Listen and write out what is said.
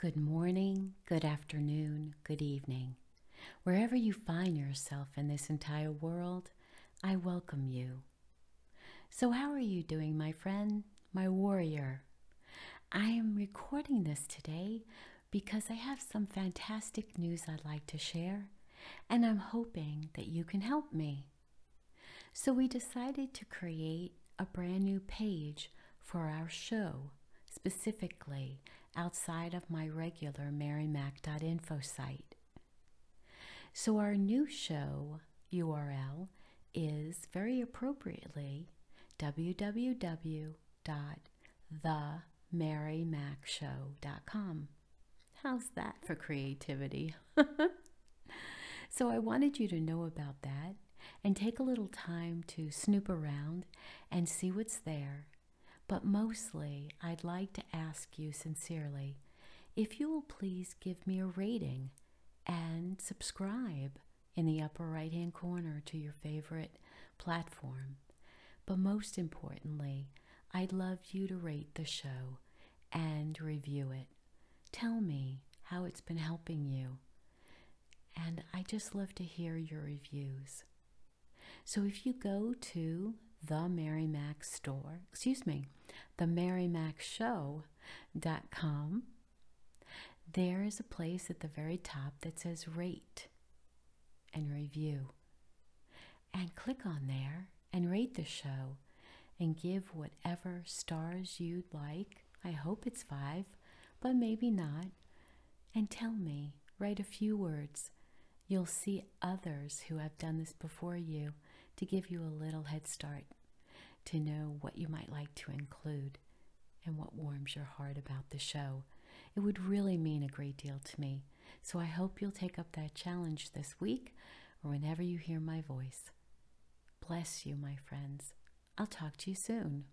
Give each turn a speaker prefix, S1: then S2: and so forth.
S1: Good morning, good afternoon, good evening. Wherever you find yourself in this entire world, I welcome you. So, how are you doing, my friend, my warrior? I am recording this today because I have some fantastic news I'd like to share, and I'm hoping that you can help me. So, we decided to create a brand new page for our show, specifically outside of my regular marymac.info site. So, our new show URL is very appropriately www.themarymacshow.com. How's that for creativity? so, I wanted you to know about that and take a little time to snoop around and see what's there but mostly, I'd like to ask you sincerely if you will please give me a rating and subscribe in the upper right hand corner to your favorite platform. But most importantly, I'd love you to rate the show and review it. Tell me how it's been helping you. And I just love to hear your reviews. So if you go to the Mary Mac store, excuse me, the marymacshow.com, there is a place at the very top that says rate and review. And click on there and rate the show and give whatever stars you'd like. I hope it's five, but maybe not. And tell me, write a few words. You'll see others who have done this before you to give you a little head start to know what you might like to include and what warms your heart about the show. It would really mean a great deal to me. So I hope you'll take up that challenge this week or whenever you hear my voice. Bless you, my friends. I'll talk to you soon.